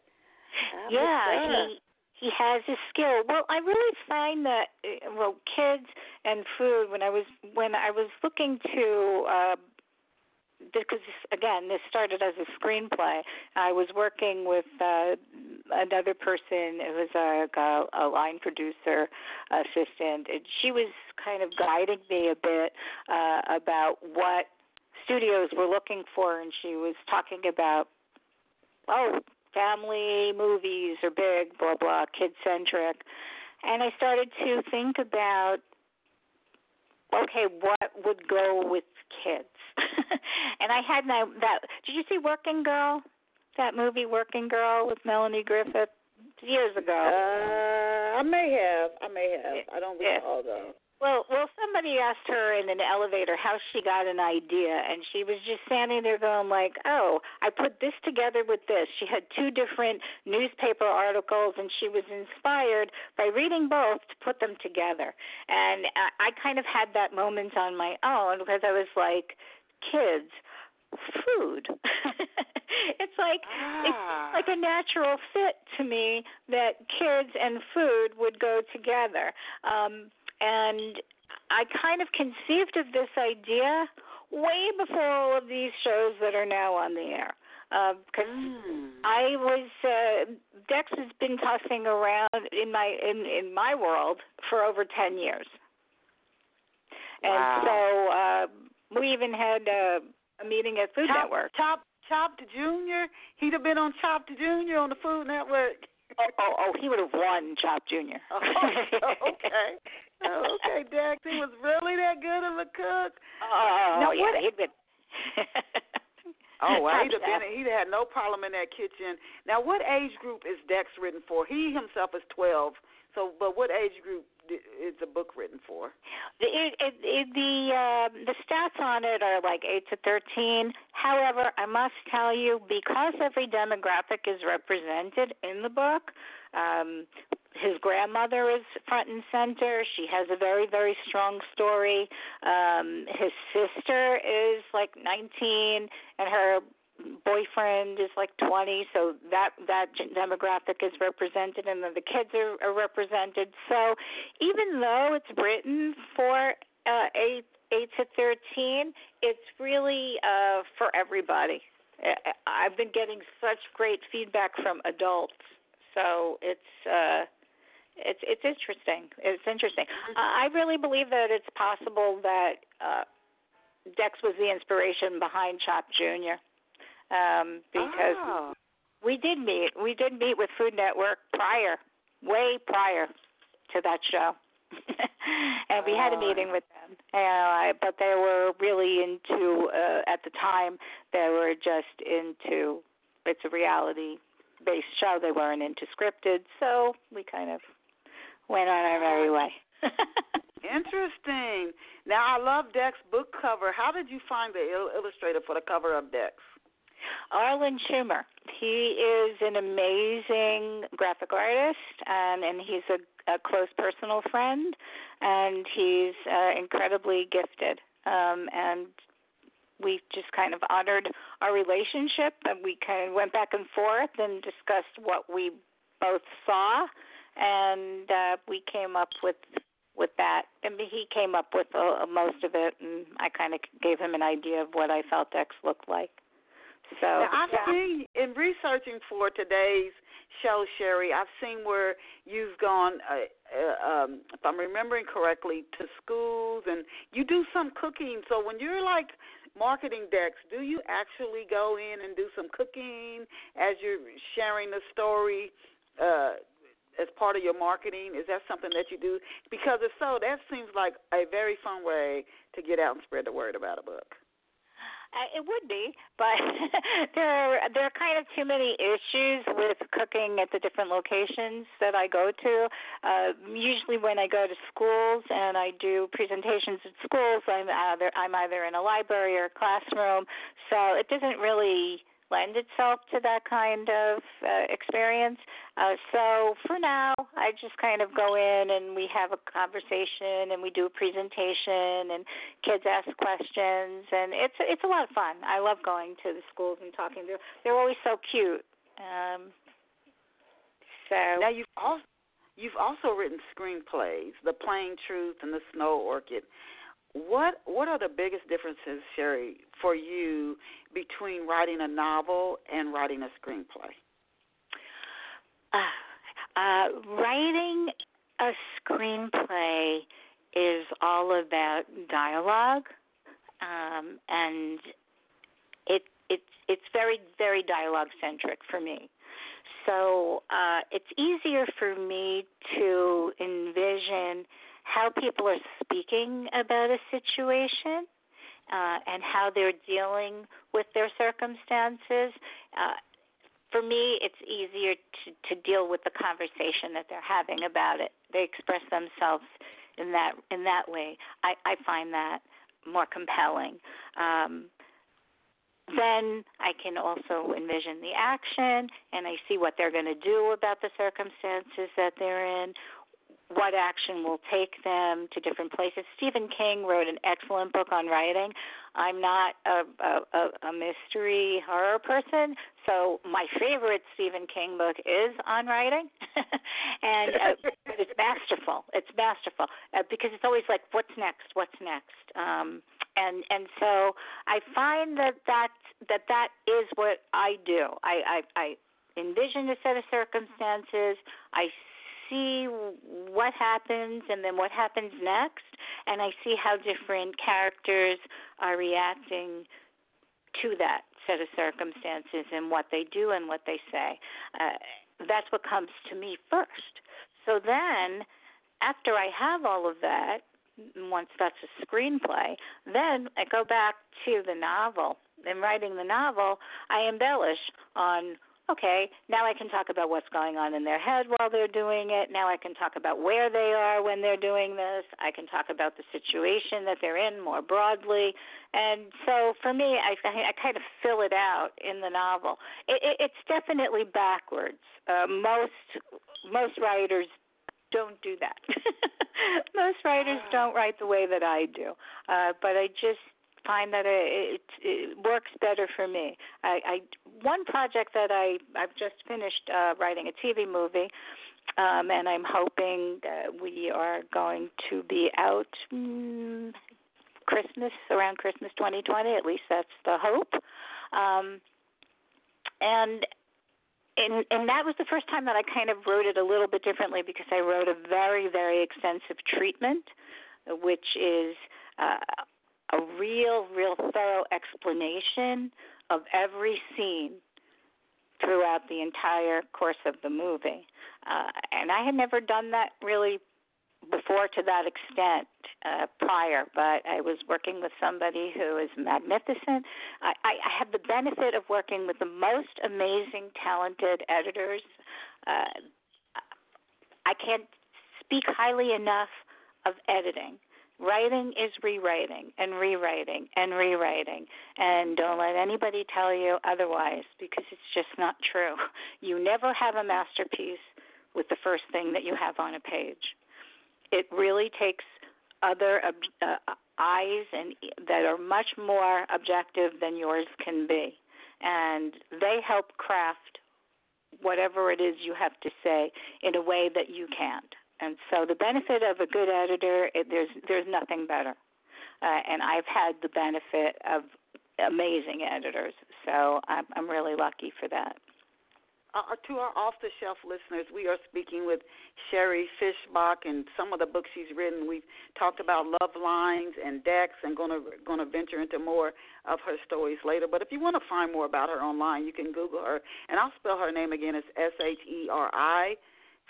yeah, he he has his skill. Well, I really find that uh, well, kids and food. When I was when I was looking to. Uh, because again, this started as a screenplay. I was working with uh, another person who was a, a line producer assistant, and she was kind of guiding me a bit uh, about what studios were looking for, and she was talking about, oh, family movies are big, blah blah, kid centric, and I started to think about okay, what would go with kids? and I had my that. Did you see Working Girl? That movie Working Girl with Melanie Griffith years ago. Uh, I may have. I may have. I don't recall though. Well, well, somebody asked her in an elevator how she got an idea, and she was just standing there going like, "Oh, I put this together with this." She had two different newspaper articles, and she was inspired by reading both to put them together. And I, I kind of had that moment on my own because I was like, "Kids, food." it's like ah. it's like a natural fit to me that kids and food would go together. Um and I kind of conceived of this idea way before all of these shows that are now on the air. Because uh, mm. I was uh, Dex has been tossing around in my in in my world for over ten years, and wow. so uh, we even had uh, a meeting at Food top, Network. Top Chopped Junior. He'd have been on Chopped Junior on the Food Network. Oh, oh, oh he would have won Chopped Junior. oh, okay. Okay, Dex, he was really that good of a cook. Oh, now, yeah, what, he'd been. oh, well, he'd have been. He'd have had no problem in that kitchen. Now, what age group is Dex written for? He himself is twelve. So, but what age group is the book written for? It, it, it, the uh, the stats on it are like eight to thirteen. However, I must tell you, because every demographic is represented in the book, um, his grandmother is front and center. She has a very, very strong story. Um, his sister is like 19, and her boyfriend is like 20 so that that demographic is represented and then the kids are, are represented so even though it's written for uh 8 8 to 13 it's really uh for everybody i've been getting such great feedback from adults so it's uh it's it's interesting it's interesting uh, i really believe that it's possible that uh Dex was the inspiration behind Chopped Junior um, because oh. we did meet. We did meet with Food Network prior, way prior to that show. and we had a meeting with them. Uh, but they were really into uh, at the time they were just into it's a reality based show. They weren't into scripted, so we kind of went on our merry way. Interesting. Now I love Dex book cover. How did you find the il- illustrator for the cover of Dex? Arlen Schumer. He is an amazing graphic artist, and, and he's a, a close personal friend, and he's uh, incredibly gifted. Um, and we just kind of honored our relationship, and we kind of went back and forth and discussed what we both saw, and uh, we came up with with that. And he came up with uh, most of it, and I kind of gave him an idea of what I felt Dex looked like. So now, I've yeah. seen in researching for today's show, Sheri. I've seen where you've gone, uh, uh, um, if I'm remembering correctly, to schools and you do some cooking. So when you're like marketing Dex, do you actually go in and do some cooking as you're sharing the story? Uh, as part of your marketing? Is that something that you do? Because if so, that seems like a very fun way to get out and spread the word about a book. Uh, it would be, but there are there are kind of too many issues with cooking at the different locations that I go to. Uh, usually, when I go to schools and I do presentations at schools, I'm either I'm either in a library or a classroom, so it doesn't really lend itself to that kind of uh, experience. Uh, so for now, I just kind of go in and we have a conversation and we do a presentation and kids ask questions and it's it's a lot of fun. I love going to the schools and talking. They're they're always so cute. Um, so now you've also you've also written screenplays, The Plane Truth and The Snow Orchid. What what are the biggest differences, Sheri, for you between writing a novel and writing a screenplay? Uh, uh, writing a screenplay is all about dialogue, um, and it it's it's very very dialogue centric for me. So uh, it's easier for me to envision how people are speaking about a situation uh, and how they're dealing with their circumstances. Uh, for me, it's easier to, to deal with the conversation that they're having about it. They express themselves in that in that way. I, I find that more compelling. Um, then I can also envision the action and I see what they're going to do about the circumstances that they're in, what action will take them to different places. Stephen King wrote an excellent book on writing. I'm not a, a, a mystery horror person, so my favorite Stephen King book is on writing, and uh, it's masterful. It's masterful uh, because it's always like, what's next? What's next? Um, and and so I find that that that that is what I do. I I, I envision a set of circumstances. I see what happens and then what happens next, and I see how different characters are reacting to that. Set of circumstances in what they do and what they say. Uh, that's what comes to me first. So then, after I have all of that, once that's a screenplay, then I go back to the novel. In writing the novel, I embellish on okay, now I can talk about what's going on in their head while they're doing it. Now I can talk about where they are when they're doing this. I can talk about the situation that they're in more broadly. And so for me, I, I kind of fill it out in the novel. It, it, it's definitely backwards. Uh, most most writers don't do that. most writers ah. don't write the way that I do. Uh, but I just find that it, it works better for me. I, I one project that I I've just finished uh, writing a TV movie, um, and I'm hoping that we are going to be out mm, Christmas around Christmas 2020. At least that's the hope. Um, and and and that was the first time that I kind of wrote it a little bit differently because I wrote a very very extensive treatment, which is uh, a real, real thorough explanation of every scene throughout the entire course of the movie. Uh, and I had never done that really before to that extent uh, prior, but I was working with somebody who is magnificent. I, I, I have the benefit of working with the most amazing, talented editors. Uh, I can't speak highly enough of editing. Writing is rewriting and rewriting and rewriting. And don't let anybody tell you otherwise because it's just not true. You never have a masterpiece with the first thing that you have on a page. It really takes other uh, eyes and that are much more objective than yours can be. And they help craft whatever it is you have to say in a way that you can't. And so the benefit of a good editor, it, there's there's nothing better. Uh, and I've had the benefit of amazing editors, so I'm, I'm really lucky for that. Uh, to our off the shelf listeners, we are speaking with Sheri Fishbach and some of the books she's written. We've talked about love lines and Dex, and going to going to venture into more of her stories later. But if you want to find more about her online, you can Google her, and I'll spell her name again. It's S H E R I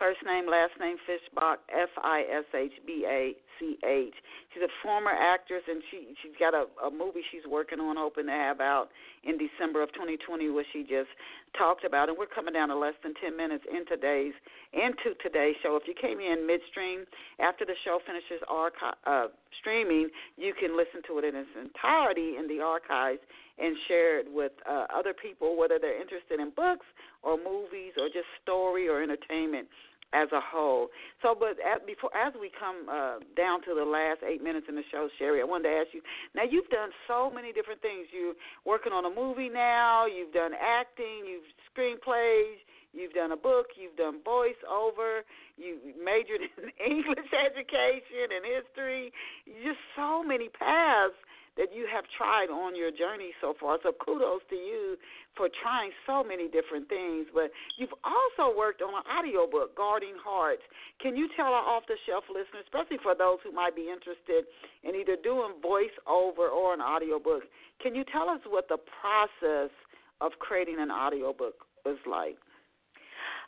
First name, last name Fishbach, F I S H B A C H. She's a former actress, and she she's got a, a movie she's working on, hoping to have out in December of 2020, which she just talked about. And we're coming down to less than 10 minutes in today's into today's show. If you came in midstream after the show finishes archi- uh, streaming, you can listen to it in its entirety in the archives and share it with uh, other people, whether they're interested in books or movies or just story or entertainment as a whole. So, but at, before as we come uh, down to the last eight minutes in the show, Sheri, I wanted to ask you. Now, you've done so many different things. You're working on a movie now. You've done acting. You've screenplays. You've done a book. You've done voiceover. You majored in English education and history. Just so many paths that you have tried on your journey so far. So kudos to you for trying so many different things. But you've also worked on an audiobook, Guarding Hearts. Can you tell our off the shelf listeners, especially for those who might be interested in either doing voiceover or an audiobook, can you tell us what the process of creating an audiobook was like?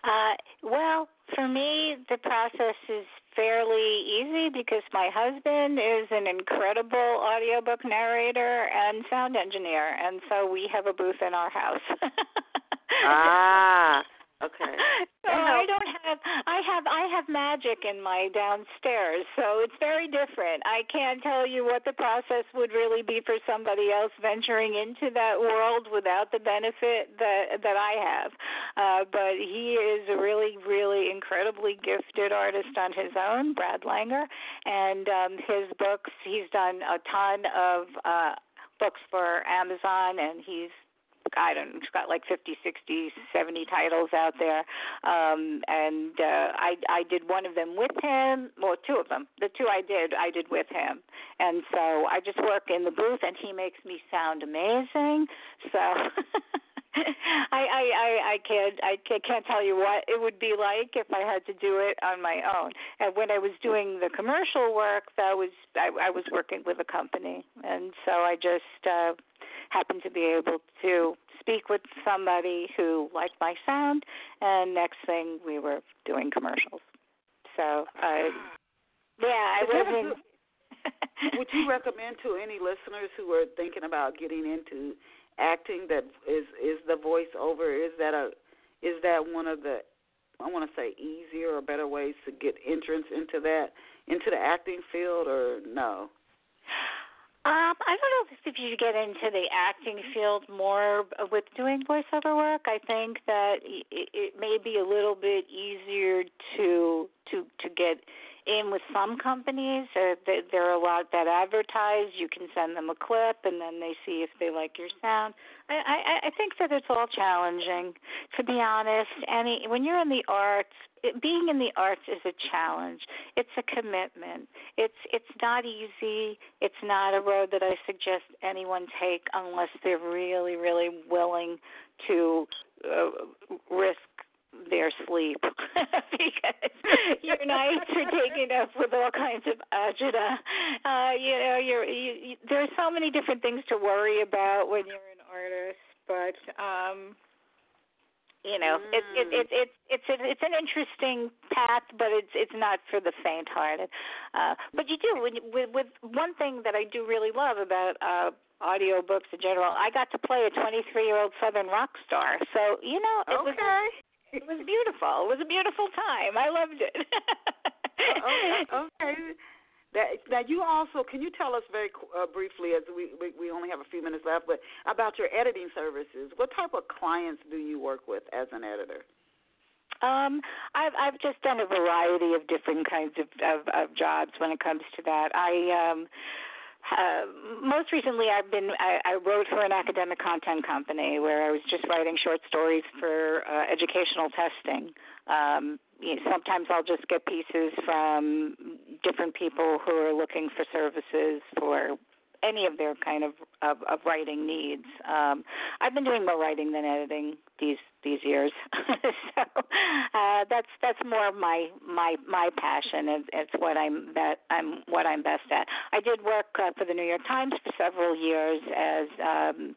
Uh, well, for me, the process is fairly easy because my husband is an incredible audiobook narrator and sound engineer, and so we have a booth in our house. ah, Okay. so I don't have I have I have magic in my downstairs, so it's very different. I can't tell you what the process would really be for somebody else venturing into that world without the benefit that that I have. Uh, but he is a really really incredibly gifted artist on his own, Brad Langer, and um his books he's done a ton of uh books for Amazon and he's I don't know, he's got like 50, 60, 70 titles out there. Um, and uh, I, I did one of them with him, well, two of them. The two I did, I did with him. And so I just work in the booth, and he makes me sound amazing. So. I, I I I can't I can't tell you what it would be like if I had to do it on my own. And when I was doing the commercial work, that was I, I was working with a company, and so I just uh, happened to be able to speak with somebody who liked my sound, and next thing we were doing commercials. So, uh, yeah, I wasn't. would you recommend to any listeners who are thinking about getting into acting that is is the voiceover is that a is that one of the I want to say easier or better ways to get entrance into that into the acting field or no? Um, I don't know if you get into the acting field more with doing voiceover work. I think that it, it may be a little bit easier to to to get in with some companies. There are a lot that advertise. You can send them a clip, and then they see if they like your sound. I, I, I think that it's all challenging, to be honest. Any when you're in the arts, it, being in the arts is a challenge. It's a commitment. It's it's not easy. It's not a road that I suggest anyone take unless they're really really willing to uh, risk their sleep because your nights are taken up with all kinds of agita. Uh, you know, you're you, you, there's so many different things to worry about when you're an artist, but um you know mm. it, it, it, it, it's it's it's an interesting path but it's it's not for the faint hearted uh but you do when, with with one thing that i do really love about uh audio books in general i got to play a 23 year old southern rock star so you know it okay. was it was beautiful it was a beautiful time i loved it okay okay that, now you also can you tell us very uh, briefly as we, we we only have a few minutes left, but about your editing services. What type of clients do you work with as an editor? Um, I've I've just done a variety of different kinds of, of, of jobs when it comes to that. I um uh, most recently, I've been I, I wrote for an academic content company where I was just writing short stories for uh, educational testing. Um, you know, sometimes I'll just get pieces from different people who are looking for services for any of their kind of of, of writing needs. Um, I've been doing more writing than editing these these years, so uh, that's that's more my my my passion. It's, it's what I'm that I'm what I'm best at. I did work uh, for the New York Times for several years as um,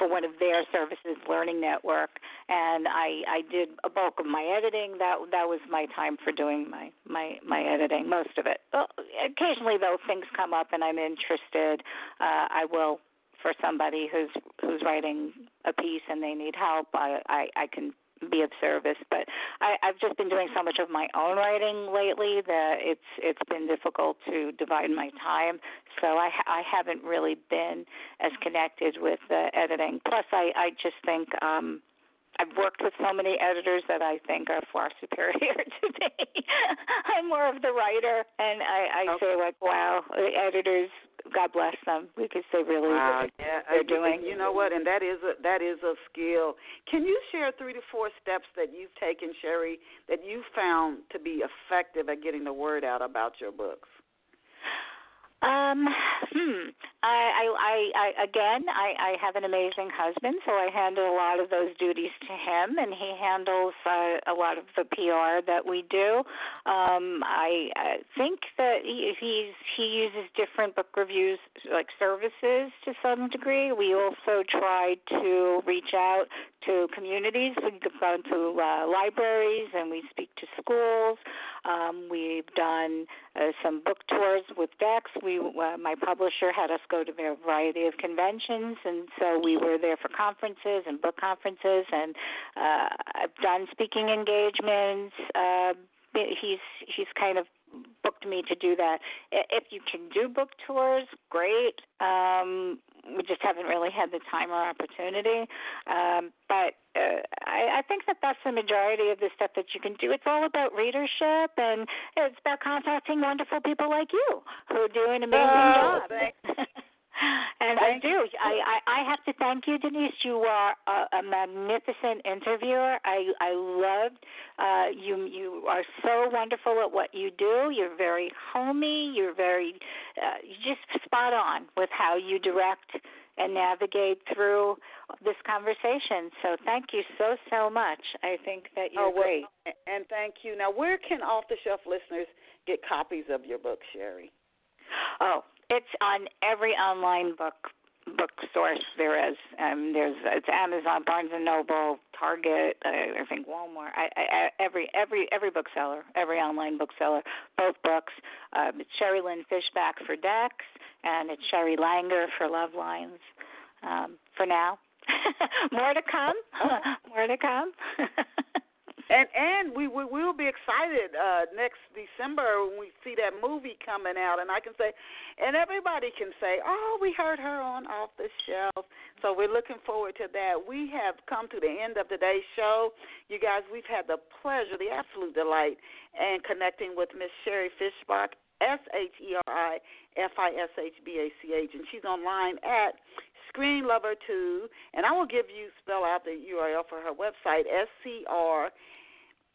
for one of their services, Learning Network, and I I did a bulk of my editing. That that was my time for doing my my my editing, most of it. Well, occasionally, though, things come up and I'm interested. Uh, I will for somebody who's who's writing a piece and they need help. I I, I can be of service. But I, I've just been doing so much of my own writing lately that it's it's been difficult to divide my time. So I I haven't really been as connected with uh, editing. Plus, I I just think. um I've worked with so many editors that I think are far superior to me. I'm more of the writer, and I, I okay. say like, wow, the editors God bless them because say really wow, yeah, they're doing. You know what? And that is a that is a skill. Can you share three to four steps that you've taken, Sheri, that you found to be effective at getting the word out about your books? Um, hmm. I, I, I, again, I, I have an amazing husband, so I handle a lot of those duties to him, and he handles uh, a lot of the PR that we do. Um, I, I think that he, he's he uses different book reviews like services to some degree. We also try to reach out to communities. We've gone to uh, libraries and we speak to schools. Um, we've done uh, some book tours with Dex. We, uh, my publisher had us go to a variety of conventions, and so we were there for conferences and book conferences. And uh, I've done speaking engagements. Uh, he's he's kind of booked me to do that. If you can do book tours, great. Um, we just haven't really had the time or opportunity. Um, but uh, I, I think that that's the majority of the stuff that you can do. It's all about readership, and it's about contacting wonderful people like you who do an amazing oh, job. And I do. I, I I have to thank you, Denise. You are a, a magnificent interviewer. I I loved uh, you. You are so wonderful at what you do. You're very homey. You're very uh, you're just spot on with how you direct and navigate through this conversation. So thank you so so much. I think that you're oh, well, great. And thank you. Now, where can off the shelf listeners get copies of your book, Sheri? Oh, it's on every online book book source there is. Um, there's it's Amazon, Barnes and Noble, Target, uh, I think Walmart. I, I, every every every bookseller, every online bookseller, both books. Um, it's Sheri Lynn Fishbach for Dex, and it's Sheri Langer for Love Lines. Um, for now, more to come. more to come. And and we, we will be excited uh next December when we see that movie coming out and I can say and everybody can say, "Oh, we heard her on off the shelf." So we're looking forward to that. We have come to the end of today's show. You guys, we've had the pleasure, the absolute delight and connecting with Miss Sheri Fishbach, S H E R I F I S H B A C H and she's online at Screen Lover 2 and I will give you spell out the URL for her website S C R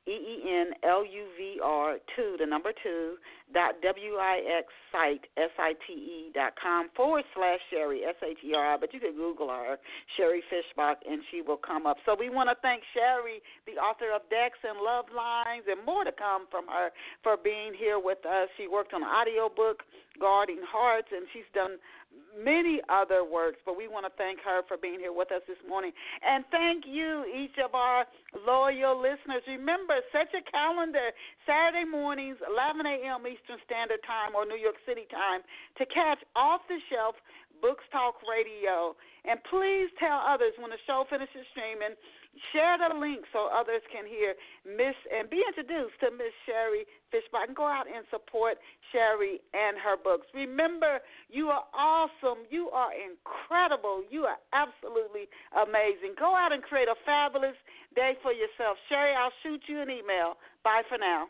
E E N L U V R two, the number two, dot W I X site, S I T E dot com forward slash Sheri S H E R but you can Google her, Sheri Fishbach, and she will come up. So we want to thank Sheri, the author of Dex and Love Lines, and more to come from her for being here with us. She worked on audio book, Guarding Hearts, and she's done many other works, but we want to thank her for being here with us this morning. And thank you, each of our loyal listeners. Remember, set your calendar Saturday mornings, 11 a.m. Eastern Standard Time or New York City time, to catch off the shelf Books Talk Radio. And please tell others when the show finishes streaming Share the link so others can hear Miss and be introduced to Miss Sheri Fishbach and go out and support Sheri and her books. Remember, you are awesome. You are incredible. You are absolutely amazing. Go out and create a fabulous day for yourself. Sheri, I'll shoot you an email. Bye for now.